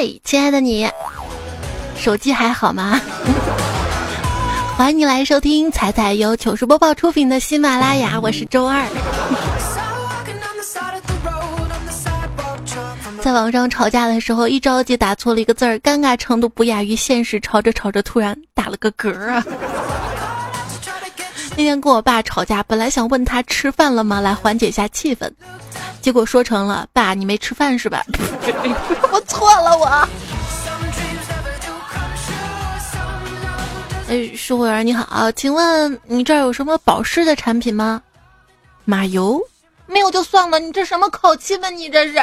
嗨，亲爱的你，手机还好吗？欢迎你来收听彩彩由糗事播报出品的喜马拉雅，我是周二。在网上吵架的时候，一着急打错了一个字儿，尴尬程度不亚于现实。吵着吵着，突然打了个嗝啊！那天跟我爸吵架，本来想问他吃饭了吗，来缓解一下气氛。结果说成了，爸，你没吃饭是吧？我错了，我。哎，售货员你好，请问你这儿有什么保湿的产品吗？马油？没有就算了，你这什么口气吧？你这是？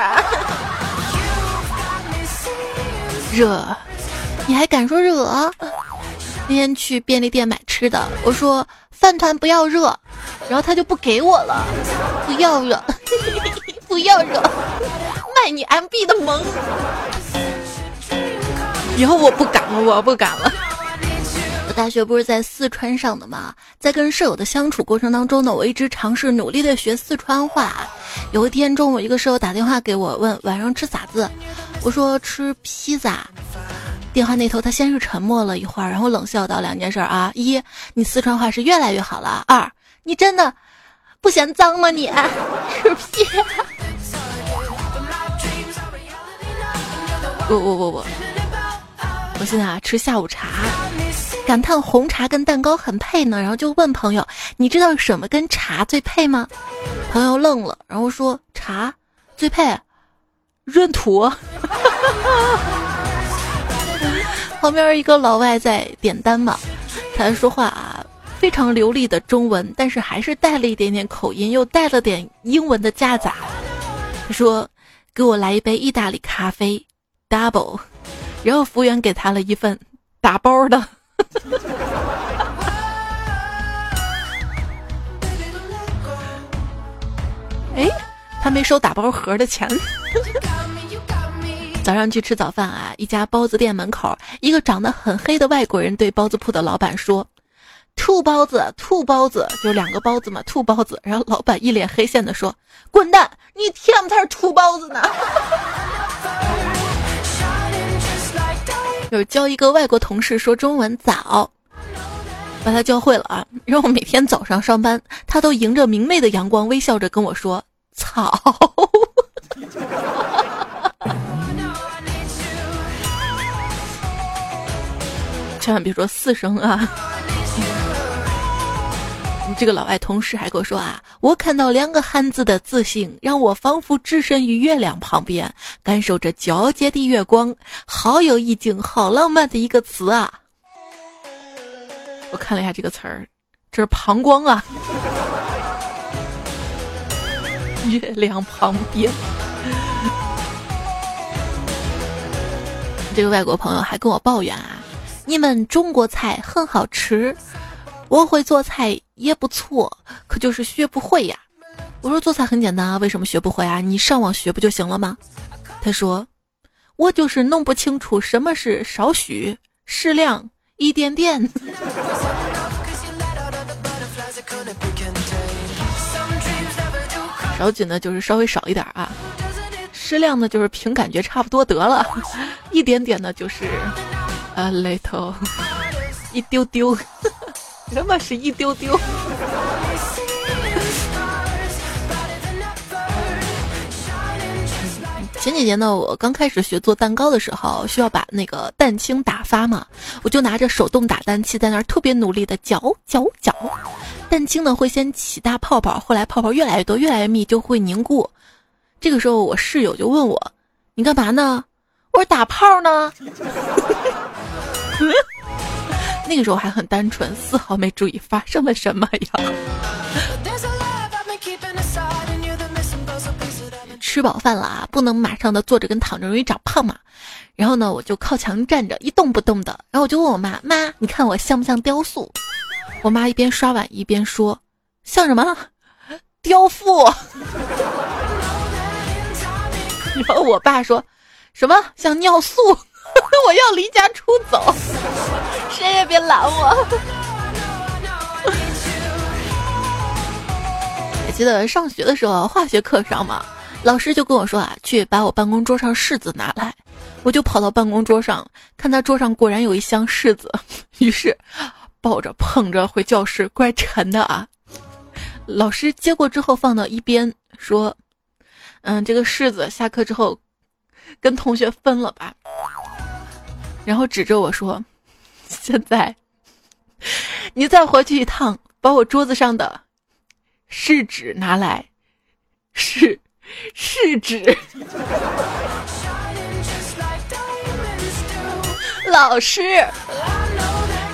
热？你还敢说热？那天去便利店买吃的，我说饭团不要热，然后他就不给我了，不要热。不要惹，卖你 MB 的萌。以后我不敢了，我不敢了。我大学不是在四川上的吗？在跟舍友的相处过程当中呢，我一直尝试努力的学四川话。有一天中午，一个舍友打电话给我，问晚上吃啥子？我说吃披萨。电话那头他先是沉默了一会儿，然后冷笑道：“两件事啊，一，你四川话是越来越好了；二，你真的不嫌脏吗？你 吃屁！”不不不不不，我现在啊吃下午茶，感叹红茶跟蛋糕很配呢，然后就问朋友：“你知道什么跟茶最配吗？”朋友愣了，然后说：“茶最配闰土。”旁边一个老外在点单嘛，他说话啊非常流利的中文，但是还是带了一点点口音，又带了点英文的夹杂。他说：“给我来一杯意大利咖啡。” double，然后服务员给他了一份打包的。哎，他没收打包盒的钱。早上去吃早饭啊，一家包子店门口，一个长得很黑的外国人对包子铺的老板说：“兔包子，兔包子，就两个包子嘛，兔包子。”然后老板一脸黑线的说：“滚蛋，你天不才是兔包子呢！” 就是教一个外国同事说中文早，把他教会了啊！然后每天早上上班，他都迎着明媚的阳光，微笑着跟我说“草”。千万别说四声啊！这个老外同事还跟我说啊，我看到两个汉字的字形，让我仿佛置身于月亮旁边，感受着皎洁的月光，好有意境，好浪漫的一个词啊！我看了一下这个词儿，这是膀胱啊，月亮旁边。这个外国朋友还跟我抱怨啊，你们中国菜很好吃。我会做菜也不错，可就是学不会呀。我说做菜很简单啊，为什么学不会啊？你上网学不就行了吗？他说，我就是弄不清楚什么是少许、适量、一点点。少许呢就是稍微少一点啊，适量呢就是凭感觉差不多得了，一点点呢就是，a little，一丢丢。什么是一丢丢？前几年呢，我刚开始学做蛋糕的时候，需要把那个蛋清打发嘛，我就拿着手动打蛋器在那儿特别努力的搅搅搅，蛋清呢会先起大泡泡，后来泡泡越来越多，越来越密，就会凝固。这个时候，我室友就问我：“你干嘛呢？”我说：“打泡呢。” 那个时候还很单纯，丝毫没注意发生了什么呀。吃饱饭了啊，不能马上的坐着跟躺着容易长胖嘛。然后呢，我就靠墙站着，一动不动的。然后我就问我妈：“妈，你看我像不像雕塑？”我妈一边刷碗一边说：“像什么？雕塑。” 然后我爸说：“什么像尿素？我要离家出走。”谁也别拦我！还记得上学的时候，化学课上嘛，老师就跟我说啊，去把我办公桌上柿子拿来。我就跑到办公桌上，看他桌上果然有一箱柿子，于是抱着捧着回教室，怪沉的啊。老师接过之后放到一边，说：“嗯，这个柿子下课之后跟同学分了吧。”然后指着我说：“ 现在你再回去一趟，把我桌子上的试纸拿来，试试纸。”老师。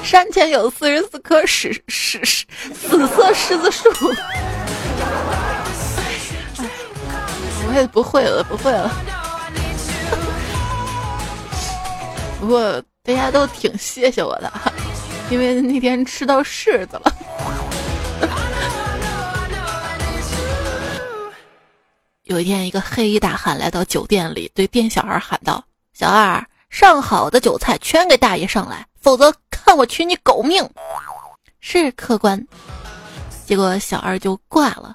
山前有四十四棵死死死死色柿子树。我也不会了，不会了。不过大家都挺谢谢我的，因为那天吃到柿子了。有一天，一个黑衣大汉来到酒店里，对店小二喊道：“小二，上好的酒菜全给大爷上来，否则。”看我取你狗命！是客官，结果小二就挂了，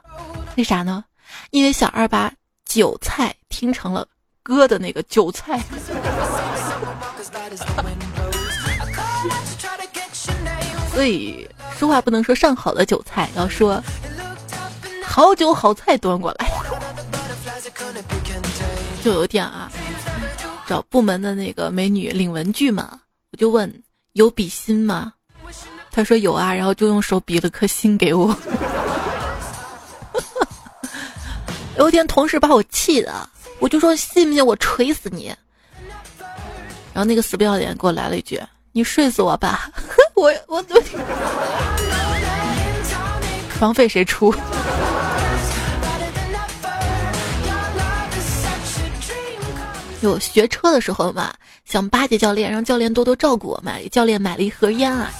为啥呢？因为小二把韭菜听成了割的那个韭菜。所以说话不能说上好的韭菜，要说好酒好菜端过来。就有一天啊，找部门的那个美女领文具嘛，我就问。有比心吗？他说有啊，然后就用手比了颗心给我。有一天同事把我气的，我就说信不信我锤死你。然后那个死不要脸给我来了一句：“你睡死我吧！”我我我，房费谁出？有学车的时候嘛。想巴结教练，让教练多多照顾我嘛。教练买了一盒烟啊，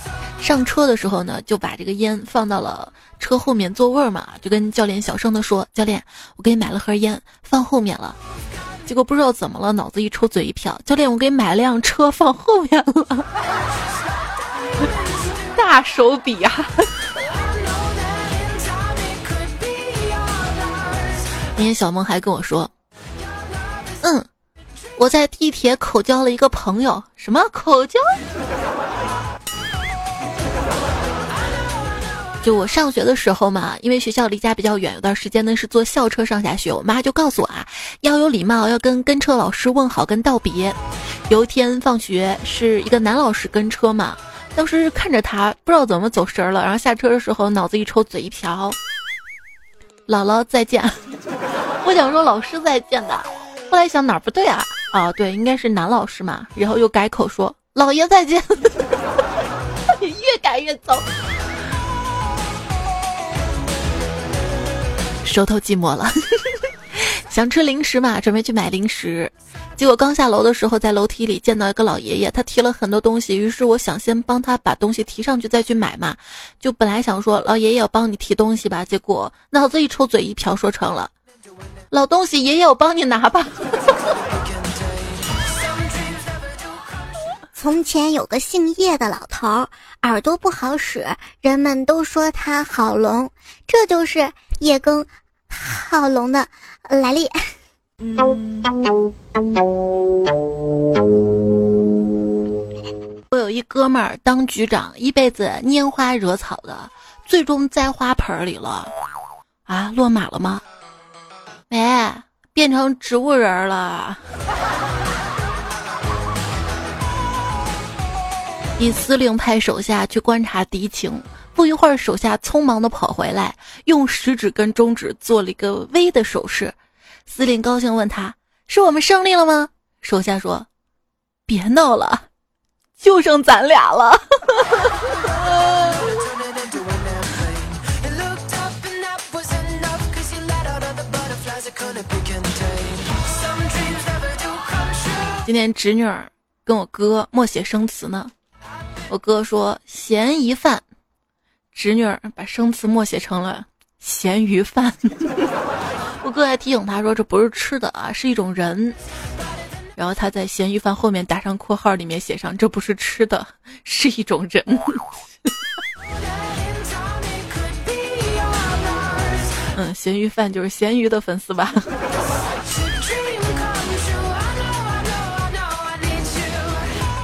上车的时候呢，就把这个烟放到了车后面座位嘛，就跟教练小声的说：“教练，我给你买了盒烟，放后面了。”结果不知道怎么了，脑子一抽，嘴一瓢，教练，我给你买了辆车，放后面了。大手笔啊！今天小梦还跟我说：“嗯。”我在地铁口交了一个朋友，什么口交？就我上学的时候嘛，因为学校离家比较远，有段时间呢是坐校车上下学。我妈就告诉我啊，要有礼貌，要跟跟车老师问好跟道别。有一天放学是一个男老师跟车嘛，当时看着他不知道怎么走神了，然后下车的时候脑子一抽，嘴一瓢，姥姥再见。我想说老师再见的，后来想哪儿不对啊？啊，对，应该是男老师嘛，然后又改口说“老爷再见”，越改越糟。手头寂寞了，想吃零食嘛，准备去买零食，结果刚下楼的时候，在楼梯里见到一个老爷爷，他提了很多东西，于是我想先帮他把东西提上去，再去买嘛。就本来想说老爷爷我帮你提东西吧，结果脑子一抽，嘴一瓢，说成了老东西爷爷我帮你拿吧。从前有个姓叶的老头，耳朵不好使，人们都说他好聋，这就是叶更好聋的来历。我有一哥们儿当局长，一辈子拈花惹草的，最终栽花盆里了。啊，落马了吗？没，变成植物人了。一司令派手下去观察敌情，不一会儿，手下匆忙的跑回来，用食指跟中指做了一个 V 的手势。司令高兴问他：“是我们胜利了吗？”手下说：“别闹了，就剩咱俩了。”今天侄女儿跟我哥默写生词呢。我哥说嫌疑犯，侄女把生词默写成了咸鱼饭。我哥还提醒他说这不是吃的啊，是一种人。然后他在咸鱼饭后面打上括号，里面写上这不是吃的，是一种人。嗯，咸鱼饭就是咸鱼的粉丝吧。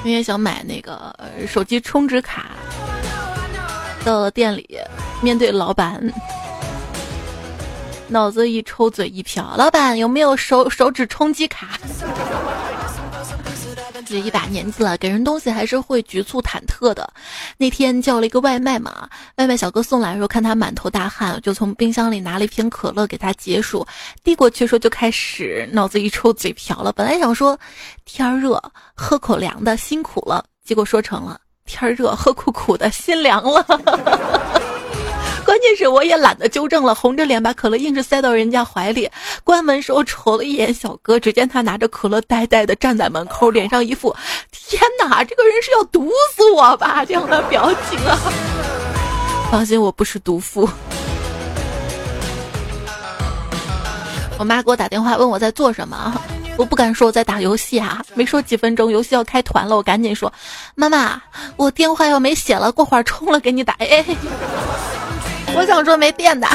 因为想买那个手机充值卡，到了店里，面对老板，脑子一抽，嘴一瓢，老板有没有手手指充饥卡？这一把年纪了，给人东西还是会局促忐忑的。那天叫了一个外卖嘛，外卖小哥送来的时候，看他满头大汗，就从冰箱里拿了一瓶可乐给他解暑，递过去时候就开始脑子一抽，嘴瓢了。本来想说天热喝口凉的，辛苦了，结果说成了天热喝苦苦的，心凉了。关键是我也懒得纠正了，红着脸把可乐硬是塞到人家怀里。关门时候瞅了一眼小哥，只见他拿着可乐呆呆的站在门口，脸上一副“天哪，这个人是要毒死我吧”这样的表情啊。放心，我不是毒妇。我妈给我打电话问我在做什么，我不敢说我在打游戏啊。没说几分钟，游戏要开团了，我赶紧说：“妈妈，我电话要没血了，过会儿充了给你打。”哎。我想说没电的。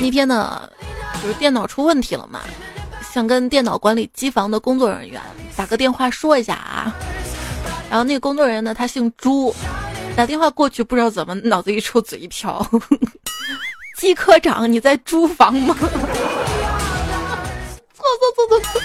那天呢，就是电脑出问题了嘛，想跟电脑管理机房的工作人员打个电话说一下啊。然后那个工作人员呢，他姓朱，打电话过去不知道怎么脑子一抽嘴一瓢，季科长你在租房吗？错错错错错。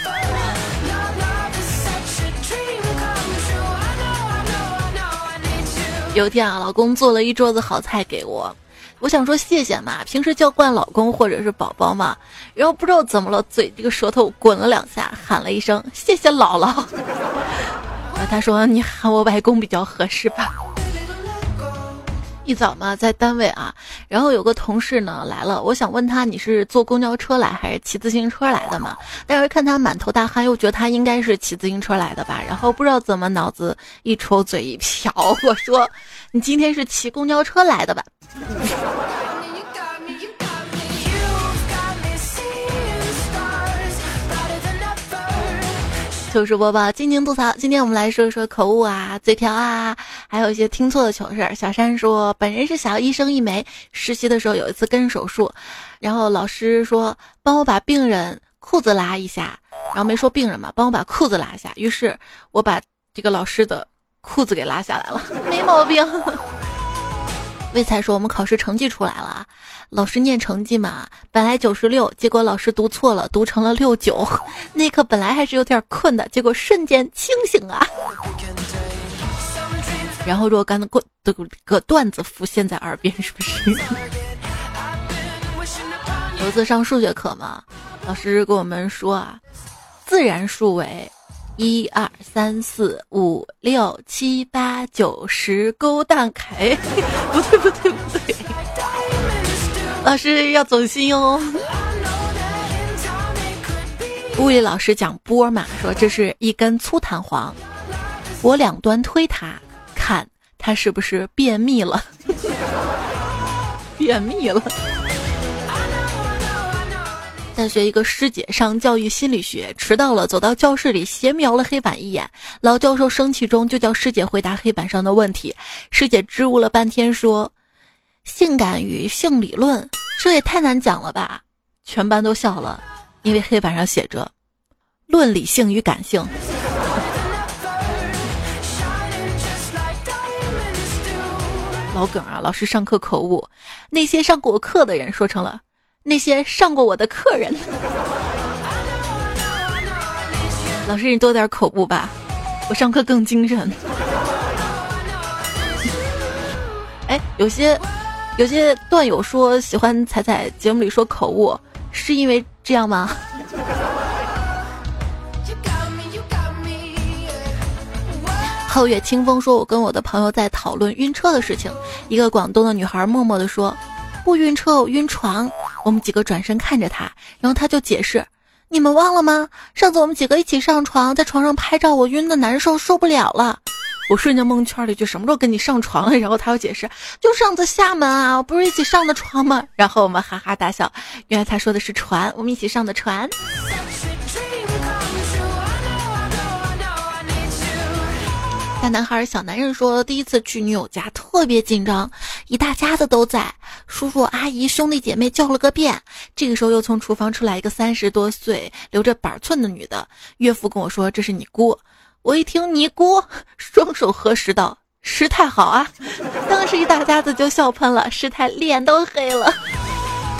有天啊，老公做了一桌子好菜给我，我想说谢谢嘛，平时叫惯老公或者是宝宝嘛，然后不知道怎么了，嘴这个舌头滚了两下，喊了一声谢谢姥姥。他说你喊我外公比较合适吧。一早嘛，在单位啊，然后有个同事呢来了，我想问他你是坐公交车来还是骑自行车来的嘛？但是看他满头大汗，又觉得他应该是骑自行车来的吧？然后不知道怎么脑子一抽，嘴一瓢，我说你今天是骑公交车来的吧？糗事播报，尽情吐槽。今天我们来说一说口误啊、嘴瓢啊，还有一些听错的糗事。小山说，本人是小医生一枚，实习的时候有一次跟手术，然后老师说帮我把病人裤子拉一下，然后没说病人嘛，帮我把裤子拉一下。于是我把这个老师的裤子给拉下来了，没毛病。魏才说我们考试成绩出来了，老师念成绩嘛，本来九十六，结果老师读错了，读成了六九。那刻本来还是有点困的，结果瞬间清醒啊。然后若干的过的个段子浮现在耳边，是不是？有次上数学课嘛，老师跟我们说啊，自然数为。一二三四五六七八九十，勾蛋开，不对不对不对，老师要走心哟。物理老师讲波嘛，说这是一根粗弹簧，我两端推它，看它是不是便秘了？便秘了。大学一个师姐上教育心理学，迟到了，走到教室里斜瞄了黑板一眼。老教授生气中就叫师姐回答黑板上的问题。师姐支吾了半天说：“性感与性理论，这也太难讲了吧？”全班都笑了，因为黑板上写着“论理性与感性”。老梗啊，老师上课口误，那些上过课的人说成了。那些上过我的客人，老师你多点口误吧，我上课更精神。哎，有些有些段友说喜欢彩彩节目里说口误，是因为这样吗？皓月清风说，我跟我的朋友在讨论晕车的事情，一个广东的女孩默默的说。不晕车，晕床。我们几个转身看着他，然后他就解释：“你们忘了吗？上次我们几个一起上床，在床上拍照，我晕的难受，受不了了。”我瞬间蒙圈了一句：“什么时候跟你上床了？” 然后他又解释：“就上次厦门啊，我不是一起上的床吗？”然后我们哈哈大笑，原来他说的是船，我们一起上的船。大男孩小男人说，第一次去女友家特别紧张，一大家子都在，叔叔阿姨兄弟姐妹叫了个遍。这个时候又从厨房出来一个三十多岁、留着板寸的女的，岳父跟我说：“这是你姑。”我一听尼姑，双手合十道：“师太好啊！”当时一大家子就笑喷了，师太脸都黑了。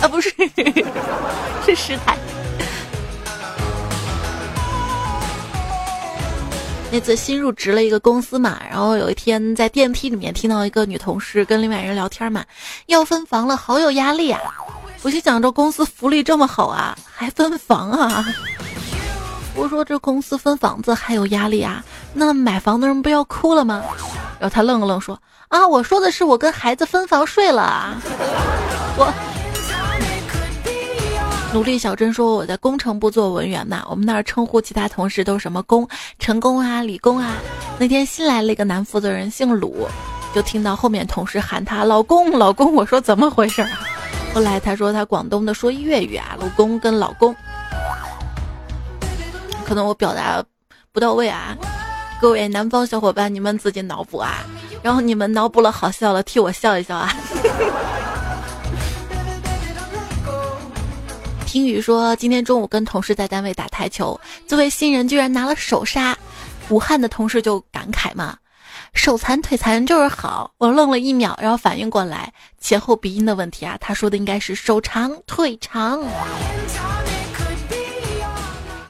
啊，不是，是师太。那次新入职了一个公司嘛，然后有一天在电梯里面听到一个女同事跟另外人聊天嘛，要分房了，好有压力啊！我心想，这公司福利这么好啊，还分房啊？我说这公司分房子还有压力啊？那买房的人不要哭了吗？然后他愣了愣说：“啊，我说的是我跟孩子分房睡了啊。”我努力小珍说我在工程部做文员嘛，我们那儿称呼其他同事都是什么工、成功啊、理工啊。那天新来了一个男负责人，姓鲁，就听到后面同事喊他老公老公，我说怎么回事？后来他说他广东的说粤语啊，老公跟老公。可能我表达不到位啊，各位南方小伙伴，你们自己脑补啊，然后你们脑补了好笑了，替我笑一笑啊。听雨说，今天中午跟同事在单位打台球，作为新人居然拿了首杀，武汉的同事就感慨嘛，手残腿残就是好。我愣了一秒，然后反应过来前后鼻音的问题啊，他说的应该是手长腿长。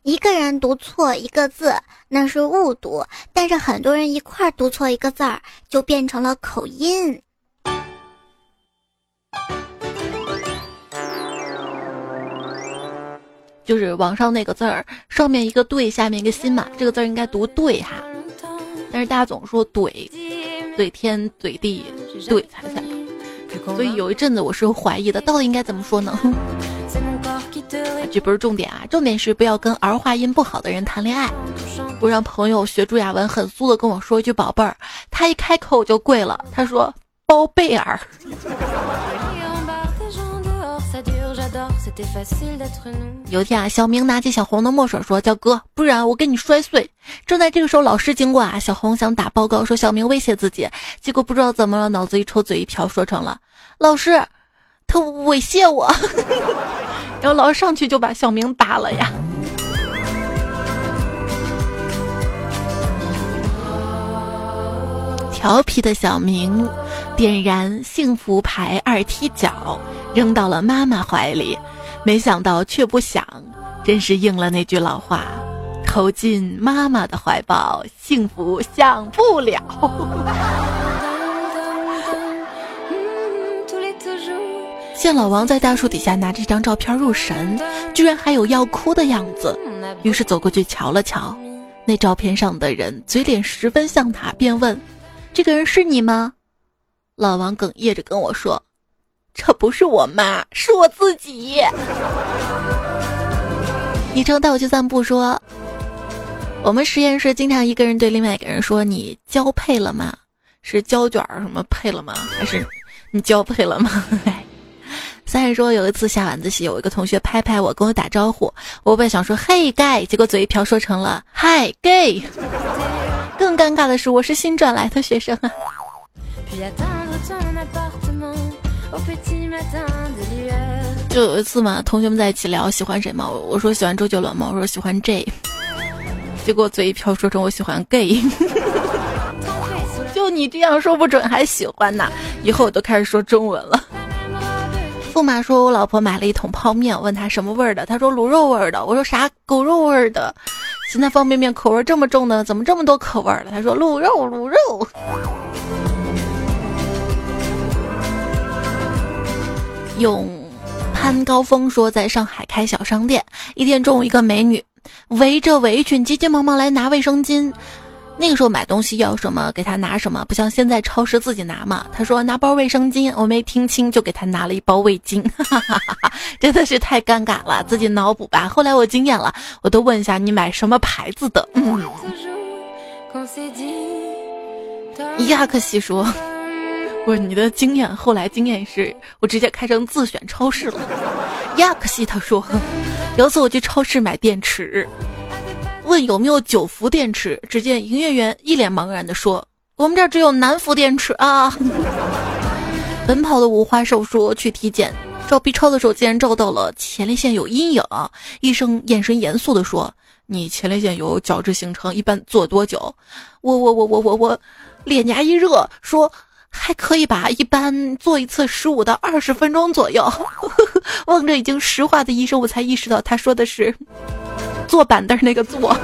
一个人读错一个字，那是误读；但是很多人一块儿读错一个字儿，就变成了口音。就是网上那个字儿，上面一个对，下面一个心嘛，这个字儿应该读对哈。但是大家总说怼，怼天怼地怼财财，所以有一阵子我是怀疑的，到底应该怎么说呢？这不是重点啊，重点是不要跟儿化音不好的人谈恋爱。我让朋友学朱亚文很酥的跟我说一句“宝贝儿”，他一开口我就跪了，他说“包贝尔”。有一天啊，小明拿起小红的墨水说：“叫哥，不然我给你摔碎。”正在这个时候，老师经过啊，小红想打报告，说小明威胁自己，结果不知道怎么了，脑子一抽，嘴一瓢，说成了：“老师，他猥亵我。”然后老师上去就把小明打了呀。调皮的小明点燃幸福牌二踢脚，扔到了妈妈怀里，没想到却不响，真是应了那句老话：投进妈妈的怀抱，幸福享不了。见老王在大树底下拿着一张照片入神，居然还有要哭的样子，于是走过去瞧了瞧，那照片上的人嘴脸十分像他，便问：“这个人是你吗？”老王哽咽着跟我说：“这不是我妈，是我自己。”昵称带我去散步说：“我们实验室经常一个人对另外一个人说：‘你交配了吗？是胶卷什么配了吗？还是你交配了吗？’” 三人说有一次下晚自习，有一个同学拍拍我，跟我打招呼。我本想说“嘿，gay”，结果嘴一瓢说成了“嗨，gay”。更尴尬的是，我是新转来的学生啊。就有一次嘛，同学们在一起聊喜欢谁嘛，我说喜欢周杰伦嘛，我说喜欢 J，结果嘴一瓢说成我喜欢 gay。就你这样说不准还喜欢呢，以后我都开始说中文了。驸马说：“我老婆买了一桶泡面，问他什么味儿的，他说卤肉味儿的。我说啥狗肉味儿的？现在方便面口味这么重呢，怎么这么多口味了？他说卤肉卤肉。”用潘高峰说：“在上海开小商店，一天中午，一个美女围着围裙，急急忙忙来拿卫生巾。”那个时候买东西要什么给他拿什么，不像现在超市自己拿嘛。他说拿包卫生巾，我没听清，就给他拿了一包味巾，真的是太尴尬了，自己脑补吧。后来我经验了，我都问一下你买什么牌子的。嗯，亚克西说，不是你的经验，后来经验是我直接开成自选超市了。亚克西他说，有次我去超市买电池。问有没有九伏电池？只见营业员一脸茫然地说：“我们这儿只有南孚电池啊。” 奔跑的五花手说去体检，照 B 超的时候竟然照到了前列腺有阴影，医生眼神严肃的说：“你前列腺有角质形成，一般做多久？”我我我我我我，脸颊一热说。还可以吧，一般做一次十五到二十分钟左右。望着已经石化的医生，我才意识到他说的是坐板凳那个坐。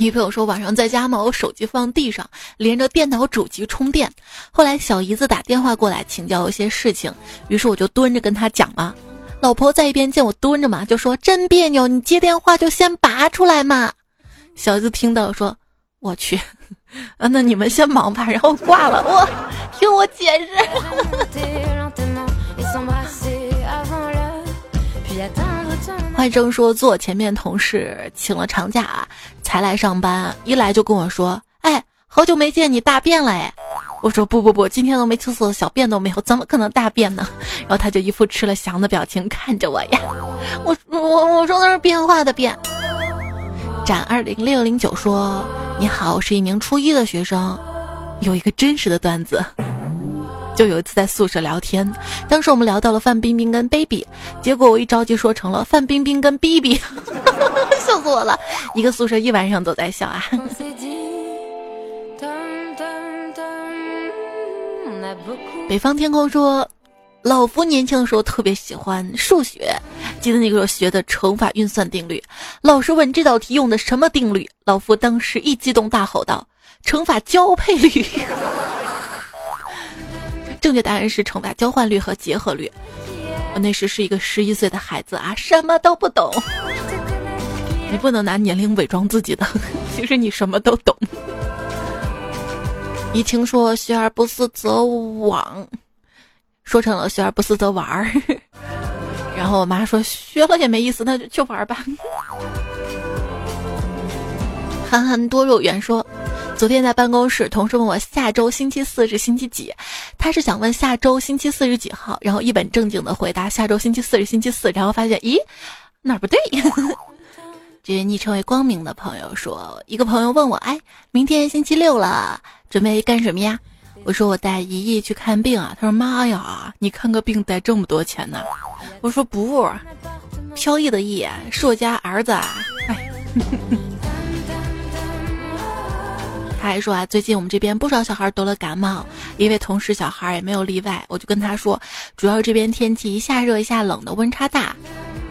女朋友说晚上在家嘛，我手机放地上，连着电脑主机充电。后来小姨子打电话过来请教一些事情，于是我就蹲着跟她讲嘛。老婆在一边见我蹲着嘛，就说真别扭，你接电话就先拔出来嘛。小姨子听到说，我去，啊，那你们先忙吧，然后挂了。我听我解释。换生说，坐前面同事请了长假才来上班，一来就跟我说，哎，好久没见你大便了哎。我说不不不，今天都没厕所，小便都没有，怎么可能大便呢？然后他就一副吃了翔的表情看着我呀。我我我说的是变化的变。展二零六零九说：“你好，我是一名初一的学生，有一个真实的段子。就有一次在宿舍聊天，当时我们聊到了范冰冰跟 baby，结果我一着急说成了范冰冰跟 baby，笑死我了。一个宿舍一晚上都在笑啊。”北方天空说：“老夫年轻的时候特别喜欢数学，记得那个时候学的乘法运算定律。老师问这道题用的什么定律，老夫当时一激动大吼道：‘乘法交配率！’ 正确答案是乘法交换率和结合率。我那时是一个十一岁的孩子啊，什么都不懂。你不能拿年龄伪装自己的，其实你什么都懂。”一听说学而不思则罔，说成了学而不思则玩儿。然后我妈说学了也没意思，那就去玩吧。憨憨多肉圆说，昨天在办公室，同事问我下周星期四是星期几，他是想问下周星期四是几号，然后一本正经的回答下周星期四是星期四，然后发现咦哪儿不对。这位昵称为光明的朋友说，一个朋友问我，哎，明天星期六了。准备干什么呀？我说我带姨姨去看病啊。他说妈呀，你看个病带这么多钱呢？我说不，飘逸的逸是我家儿子。哎，他还说啊，最近我们这边不少小孩得了感冒，一位同事小孩也没有例外。我就跟他说，主要这边天气一下热一下冷的，温差大。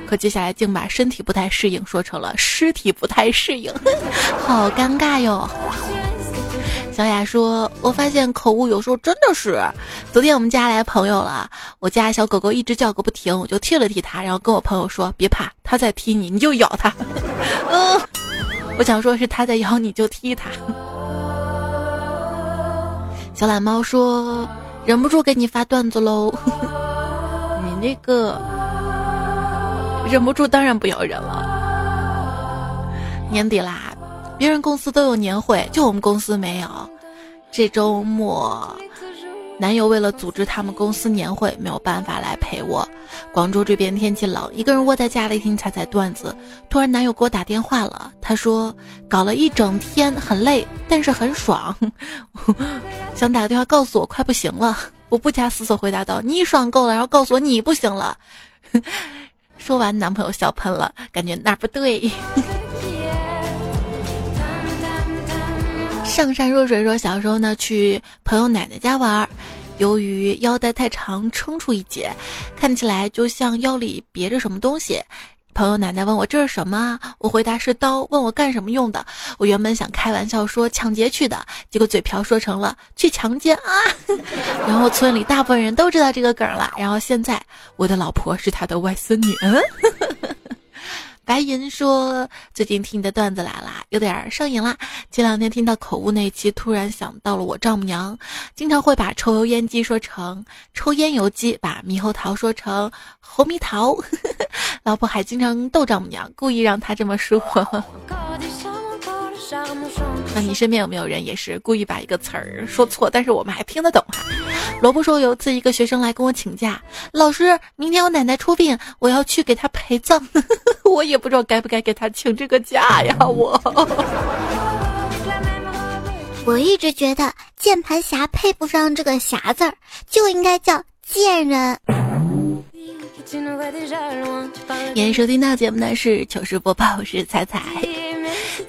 可接下来竟把身体不太适应说成了尸体不太适应，好尴尬哟。小雅说：“我发现口误有时候真的是。昨天我们家来朋友了，我家小狗狗一直叫个不停，我就踢了踢它，然后跟我朋友说：别怕，它在踢你，你就咬它。嗯，我想说是它在咬你，就踢它。小懒猫说：忍不住给你发段子喽。你那个忍不住，当然不要忍了。年底啦。”别人公司都有年会，就我们公司没有。这周末，男友为了组织他们公司年会，没有办法来陪我。广州这边天气冷，一个人窝在家里听彩彩段子。突然男友给我打电话了，他说搞了一整天，很累，但是很爽，想打个电话告诉我快不行了。我不加思索回答道：“你爽够了，然后告诉我你不行了。”说完，男朋友笑喷了，感觉哪不对。上善若水说，小时候呢去朋友奶奶家玩，由于腰带太长撑出一截，看起来就像腰里别着什么东西。朋友奶奶问我这是什么，我回答是刀，问我干什么用的。我原本想开玩笑说抢劫去的，结果嘴瓢说成了去强奸啊。然后村里大部分人都知道这个梗了。然后现在我的老婆是他的外孙女。嗯。白银说：“最近听你的段子来啦，有点上瘾啦。前两天听到口误那期，突然想到了我丈母娘，经常会把抽油烟机说成抽烟油机，把猕猴桃说成猴猕桃。老婆还经常逗丈母娘，故意让她这么说。你身边有没有人也是故意把一个词儿说错，但是我们还听得懂哈？”萝卜说：“有次一个学生来跟我请假，老师，明天我奶奶出殡，我要去给她陪葬。我也不知道该不该给她请这个假呀。”我。我一直觉得键盘侠配不上这个侠字儿，就应该叫贱人。今天收听到节目呢是糗事播报，我是彩彩。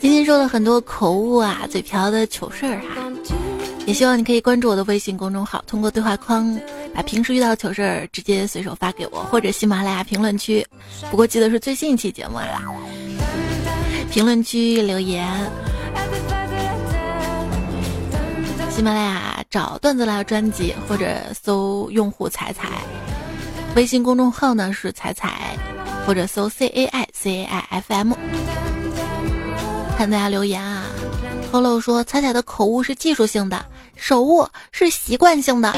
今天说了很多口误啊，嘴瓢的糗事儿啊，也希望你可以关注我的微信公众号，通过对话框把平时遇到的糗事儿直接随手发给我，或者喜马拉雅评论区。不过记得是最新一期节目啊，评论区留言。喜马拉雅找段子来专辑，或者搜用户彩彩，微信公众号呢是彩彩，或者搜 C A I C A I F M。看大家留言啊，Hello 说彩彩的口误是技术性的，手误是习惯性的。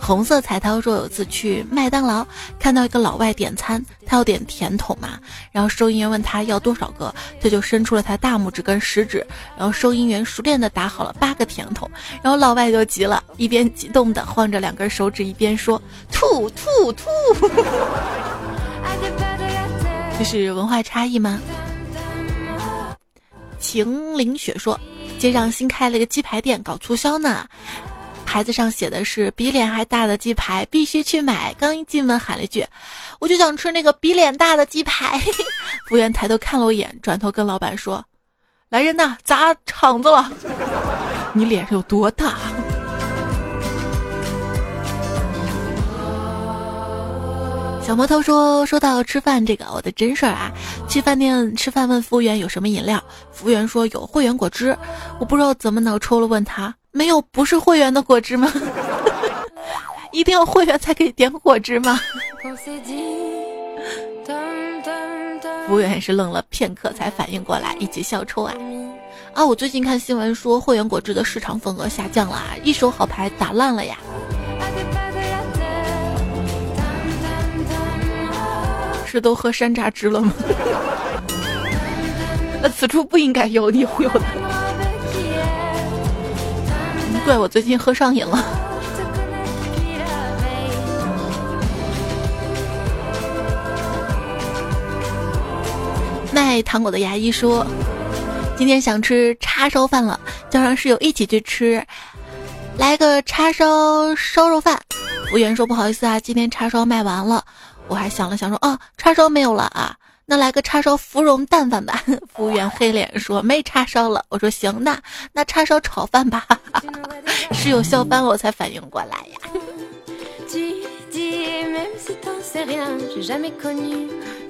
红色彩涛说有次去麦当劳，看到一个老外点餐，他要点甜筒嘛，然后收银员问他要多少个，他就伸出了他大拇指跟食指，然后收银员熟练的打好了八个甜筒，然后老外就急了，一边激动的晃着两根手指，一边说吐吐吐。这是文化差异吗？晴凌雪说，街上新开了一个鸡排店，搞促销呢。牌子上写的是比脸还大的鸡排，必须去买。刚一进门喊了一句：“我就想吃那个比脸大的鸡排。” 服务员抬头看了我一眼，转头跟老板说：“来人呐，砸场子了！你脸上有多大？”小魔头说：“说到吃饭这个，我的真事儿啊，去饭店吃饭问服务员有什么饮料，服务员说有会员果汁，我不知道怎么脑抽了，问他。”没有不是会员的果汁吗？一定要会员才可以点果汁吗？服务员也是愣了片刻才反应过来，一起笑抽啊！啊，我最近看新闻说会员果汁的市场份额下降了，一手好牌打烂了呀！是都喝山楂汁了吗？那此处不应该有你忽悠的。怪我最近喝上瘾了。卖糖果的牙医说：“今天想吃叉烧饭了，叫上室友一起去吃，来个叉烧烧肉饭。”服务员说：“不好意思啊，今天叉烧卖完了。”我还想了想说：“哦，叉烧没有了啊。”那来个叉烧芙蓉蛋饭吧。服务员黑脸说没叉烧了。我说行，那那叉烧炒饭吧。室友笑翻了，我才反应过来呀。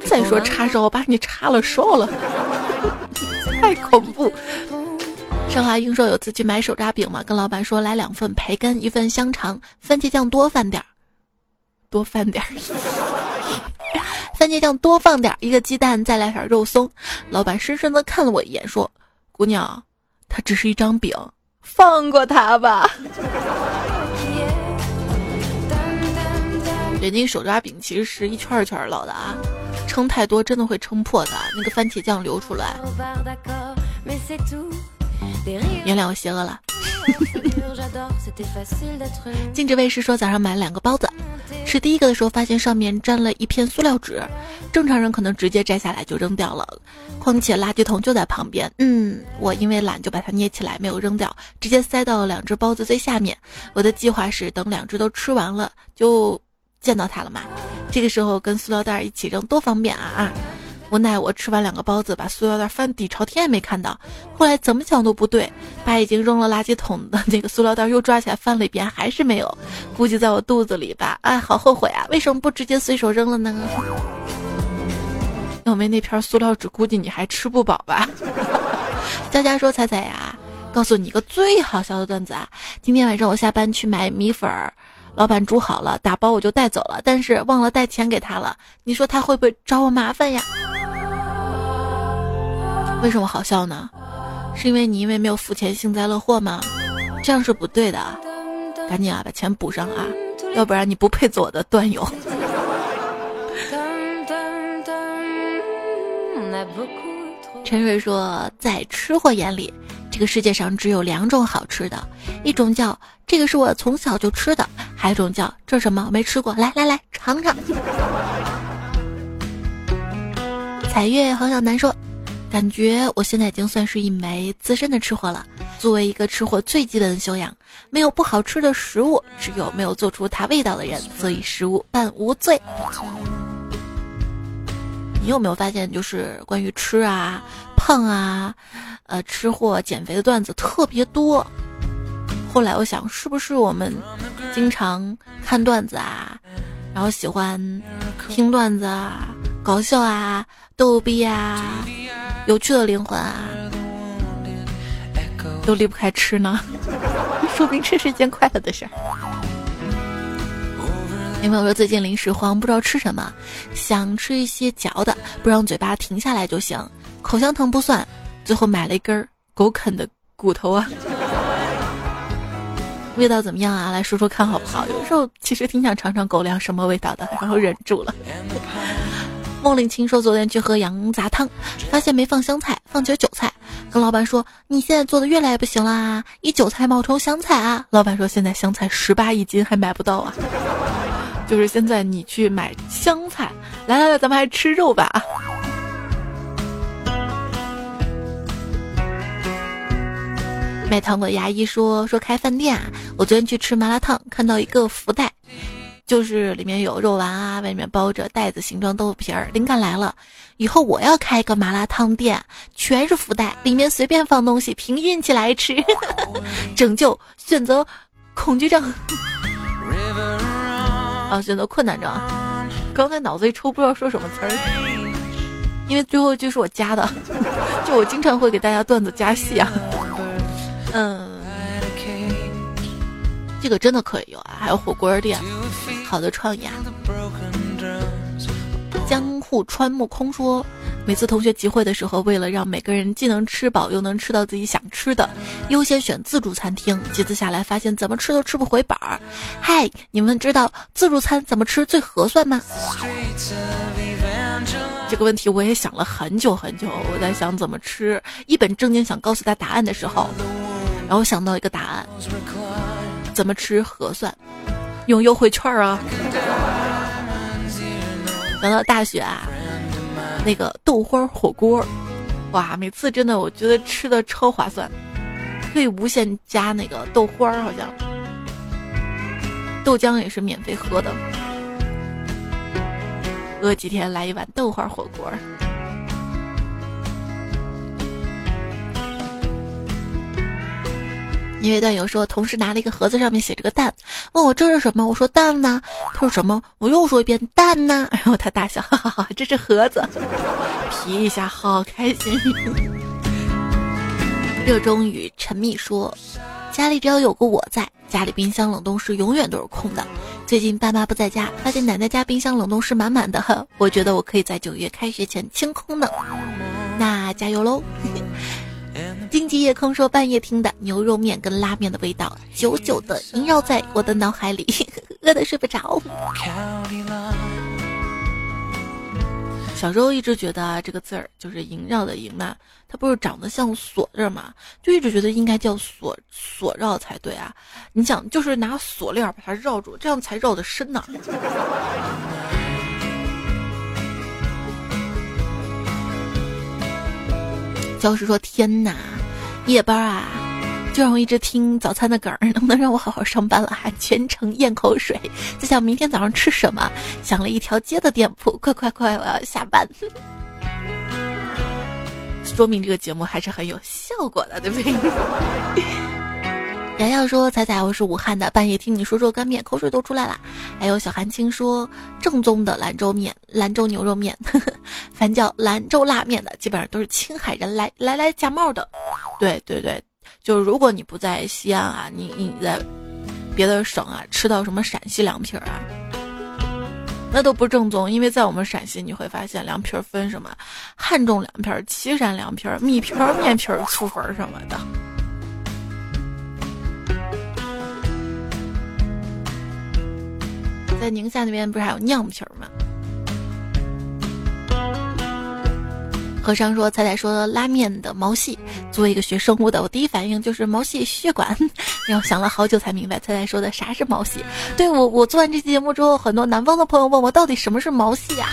再说叉烧，我把你叉了烧了，太恐怖。上华英说有次去买手抓饼嘛，跟老板说来两份培根，一份香肠，番茄酱多放点儿，多放点儿。番茄酱多放点，一个鸡蛋，再来点肉松。老板深深的看了我一眼，说：“姑娘，它只是一张饼，放过它吧。”人家手抓饼其实是一圈一圈烙的啊，撑太多真的会撑破的，那个番茄酱流出来。原谅我邪恶了。静止卫士说早上买了两个包子，吃第一个的时候发现上面沾了一片塑料纸，正常人可能直接摘下来就扔掉了，况且垃圾桶就在旁边。嗯，我因为懒就把它捏起来没有扔掉，直接塞到了两只包子最下面。我的计划是等两只都吃完了就见到它了嘛，这个时候跟塑料袋一起扔多方便啊啊！无奈我吃完两个包子，把塑料袋翻底朝天也没看到。后来怎么想都不对，把已经扔了垃圾桶的那个塑料袋又抓起来翻了一遍，还是没有。估计在我肚子里吧。哎，好后悔啊！为什么不直接随手扔了呢？要没那片塑料纸，估计你还吃不饱吧。佳佳说：“彩彩呀，告诉你一个最好笑的段子啊！今天晚上我下班去买米粉儿，老板煮好了，打包我就带走了，但是忘了带钱给他了。你说他会不会找我麻烦呀？”为什么好笑呢？是因为你因为没有付钱幸灾乐祸吗？这样是不对的，赶紧啊把钱补上啊，要不然你不配做我的段友。陈瑞说，在吃货眼里，这个世界上只有两种好吃的，一种叫这个是我从小就吃的，还有一种叫这什么没吃过，来来来尝尝。彩月黄小楠说。感觉我现在已经算是一枚资深的吃货了。作为一个吃货最基本的修养，没有不好吃的食物，只有没有做出它味道的人，所以食物半无罪。你有没有发现，就是关于吃啊、胖啊、呃吃货减肥的段子特别多？后来我想，是不是我们经常看段子啊，然后喜欢听段子啊，搞笑啊、逗逼啊、有趣的灵魂啊，都离不开吃呢？说明这是件快乐的事儿。有朋友说最近零食荒，不知道吃什么，想吃一些嚼的，不让嘴巴停下来就行。口香糖不算，最后买了一根狗啃的骨头啊，味道怎么样啊？来说说看好不好？有时候其实挺想尝尝狗粮什么味道的，然后忍住了。梦令清说昨天去喝羊杂汤，发现没放香菜，放起了韭菜，跟老板说：“你现在做的越来越不行啦，以韭菜冒充香菜啊！”老板说：“现在香菜十八一斤，还买不到啊。”就是现在，你去买香菜，来来来，咱们还吃肉吧啊！卖糖果牙医说说开饭店啊，我昨天去吃麻辣烫，看到一个福袋，就是里面有肉丸啊，外面包着袋子形状豆腐皮儿。灵感来了，以后我要开一个麻辣烫店，全是福袋，里面随便放东西，凭运气来吃，拯救选择恐惧症。啊，选择困难症。刚才脑子一抽，不知道说什么词儿，因为最后一句是我加的，就我经常会给大家段子加戏啊。嗯，这个真的可以有啊，还有火锅店，好的创意啊。江户川木空说。每次同学集会的时候，为了让每个人既能吃饱又能吃到自己想吃的，优先选自助餐厅。几次下来，发现怎么吃都吃不回本儿。嗨，你们知道自助餐怎么吃最合算吗？这个问题我也想了很久很久。我在想怎么吃，一本正经想告诉他答案的时候，然后想到一个答案：怎么吃合算？用优惠券啊！想到大学啊。那个豆花火锅，哇！每次真的我觉得吃的超划算，可以无限加那个豆花儿好像豆浆也是免费喝的。饿几天来一碗豆花火锅。因为段友说，同事拿了一个盒子，上面写着个蛋，问我这是什么？我说蛋呢。他说什么？我又说一遍蛋呢。然后他大笑，哈哈哈，这是盒子，皮一下，好开心。热衷于陈密说，家里只要有个我在，家里冰箱冷冻室永远都是空的。最近爸妈不在家，发现奶奶家冰箱冷冻室满满的，我觉得我可以在九月开学前清空呢。那加油喽！荆棘夜空说：“半夜听的牛肉面跟拉面的味道，久久的萦绕在我的脑海里，饿得睡不着。”小时候一直觉得这个字儿就是萦绕的萦嘛，它不是长得像锁字嘛，就一直觉得应该叫锁锁绕才对啊。你想，就是拿锁链把它绕住，这样才绕得深呢。教师说：“天哪，夜班啊，就让我一直听早餐的梗儿，能不能让我好好上班了？还全程咽口水，在想明天早上吃什么？想了一条街的店铺，快快快，我要下班。说明这个节目还是很有效果的，对不对？”瑶瑶说：“彩彩，我是武汉的，半夜听你说热干面，口水都出来了。”还有小韩青说：“正宗的兰州面，兰州牛肉面，呵呵凡叫兰州拉面的，基本上都是青海人来来来假冒的。”对对对，就是如果你不在西安啊，你你在别的省啊，吃到什么陕西凉皮儿啊，那都不正宗，因为在我们陕西，你会发现凉皮儿分什么汉中凉皮儿、岐山凉皮儿、米皮儿、面皮儿、粗粉儿什么的。在宁夏那边不是还有酿皮儿吗？和尚说：“彩彩说拉面的毛细，作为一个学生物的，我第一反应就是毛细血管。然后想了好久才明白，彩彩说的啥是毛细。对我，我做完这期节目之后，很多南方的朋友问我到底什么是毛细呀？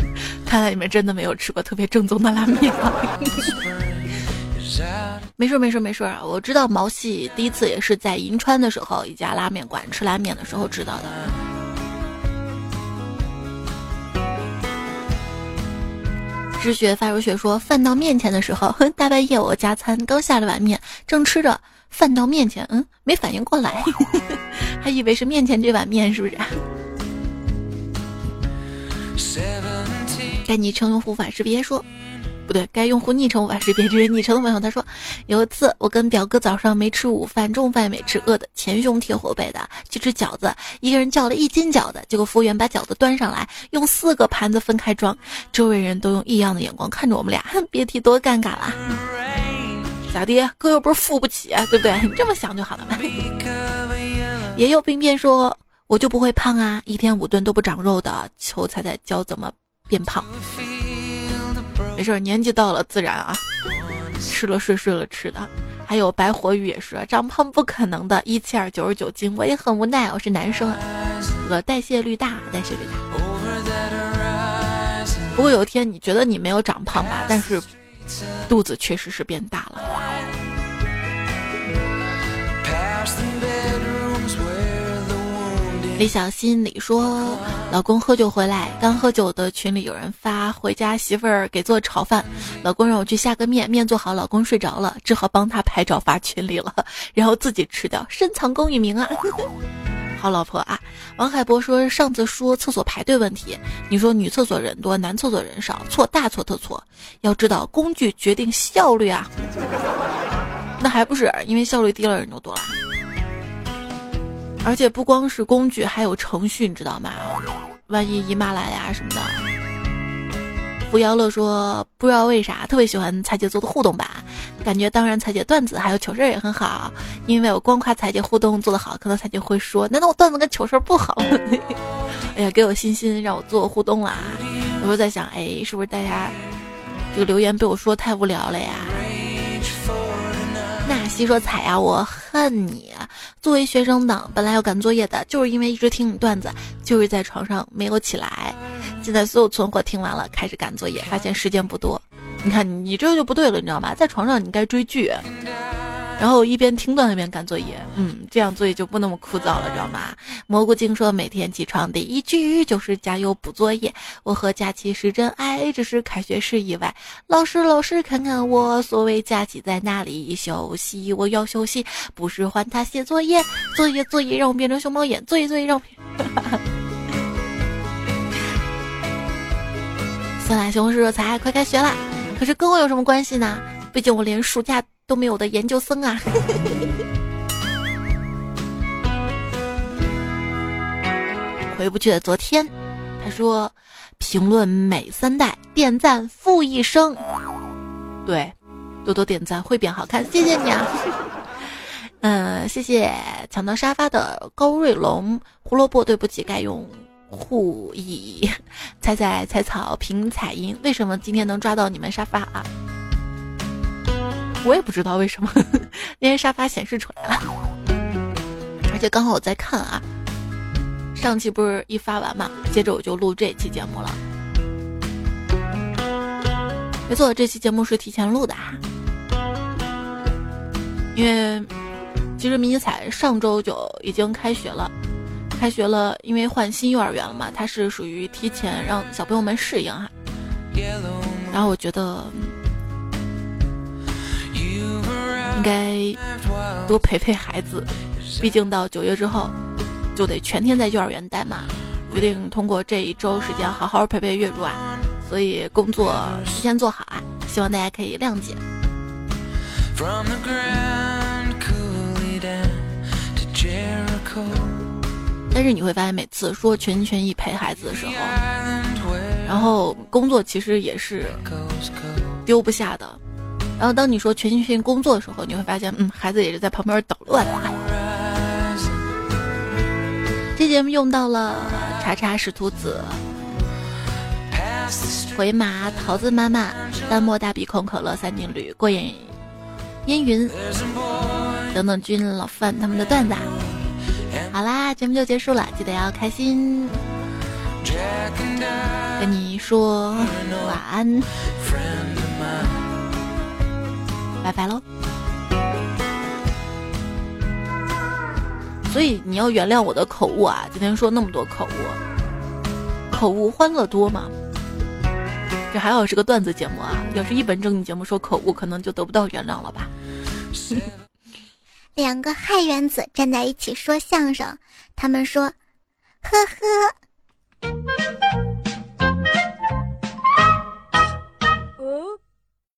看来你们真的没有吃过特别正宗的拉面。没事没事没事，我知道毛细第一次也是在银川的时候，一家拉面馆吃拉面的时候知道的。知雪发如雪说，饭到面前的时候，大半夜我加餐，刚下了碗面，正吃着，饭到面前，嗯，没反应过来，还以为是面前这碗面，是不是？该 你乘用护法识别说。不对，该用户昵称无法识别这是昵称的朋友。他说，有一次我跟表哥早上没吃午饭，中午饭没吃，饿的前胸贴后背的去吃饺子，一个人叫了一斤饺子，结果服务员把饺子端上来，用四个盘子分开装，周围人都用异样的眼光看着我们俩，别提多尴尬了。咋地？哥又不是付不起，对不对？你这么想就好了嘛。也有兵变说，我就不会胖啊，一天五顿都不长肉的，求猜猜教怎么变胖。没事，年纪到了自然啊，吃了睡，睡了吃的。还有白活鱼也是，长胖不可能的，一七二九十九斤，我也很无奈，我是男生啊，我代谢率大，代谢率大。不过有一天你觉得你没有长胖吧，但是肚子确实是变大了。李小心里说：“老公喝酒回来，刚喝酒的群里有人发回家媳妇儿给做炒饭，老公让我去下个面，面做好，老公睡着了，只好帮他拍照发群里了，然后自己吃掉，深藏功与名啊！好老婆啊！”王海波说：“上次说厕所排队问题，你说女厕所人多，男厕所人少，错大错特错。要知道工具决定效率啊，那还不是因为效率低了，人就多了。”而且不光是工具，还有程序，你知道吗？万一姨妈来呀什么的。扶摇乐说：“不知道为啥特别喜欢彩姐做的互动版，感觉当然彩姐段子还有糗事儿也很好。因为我光夸彩姐互动做的好，可能彩姐会说：难道我段子跟糗事儿不好？哎呀，给我信心，让我做互动啦！我就在想，哎，是不是大家这个留言被我说太无聊了呀？”说：“彩呀，我恨你！作为学生党，本来要赶作业的，就是因为一直听你段子，就是在床上没有起来。现在所有存货听完了，开始赶作业，发现时间不多。你看，你这就不对了，你知道吗？在床上你该追剧。”然后一边听段一边干作业，嗯，这样作业就不那么枯燥了，知道吗？蘑菇精说，每天起床第一句就是加油补作业。我和假期是真爱，只是开学是意外。老师，老师，看看我，所谓假期在哪里休息？我要休息，不是还他写作业，作业作业让我变成熊猫眼，作业作业让。算了，西红柿热菜快开学了，可是跟我有什么关系呢？毕竟我连暑假。都没有的研究生啊！回不去的昨天，他说评论每三代点赞负一生，对，多多点赞会变好看，谢谢你啊！嗯，谢谢抢到沙发的高瑞龙，胡萝卜对不起，该用护乙，采采 采草凭彩音，为什么今天能抓到你们沙发啊？我也不知道为什么，那天沙发显示出来了，而且刚好我在看啊，上期不是一发完嘛，接着我就录这期节目了。没错，这期节目是提前录的啊，因为其实迷你彩上周就已经开学了，开学了，因为换新幼儿园了嘛，它是属于提前让小朋友们适应哈，然后我觉得。应该多陪陪孩子，毕竟到九月之后就得全天在幼儿园待嘛。决定通过这一周时间好好陪陪月如啊，所以工作提前做好啊，希望大家可以谅解。但是你会发现，每次说全心全意陪孩子的时候，然后工作其实也是丢不下的。然后当你说全心全意工作的时候，你会发现，嗯，孩子也是在旁边捣乱。这节目用到了叉叉石兔子、回马桃子妈妈、淡漠大鼻孔可乐三定律、过眼烟云等等君老范他们的段子。好啦，节目就结束了，记得要开心。跟你说晚安。拜拜喽所以你要原谅我的口误啊今天说那么多口误口误欢乐多嘛这还好是个段子节目啊要是一本正经节目说口误可能就得不到原谅了吧。两个氦原子站在一起说相声他们说呵呵。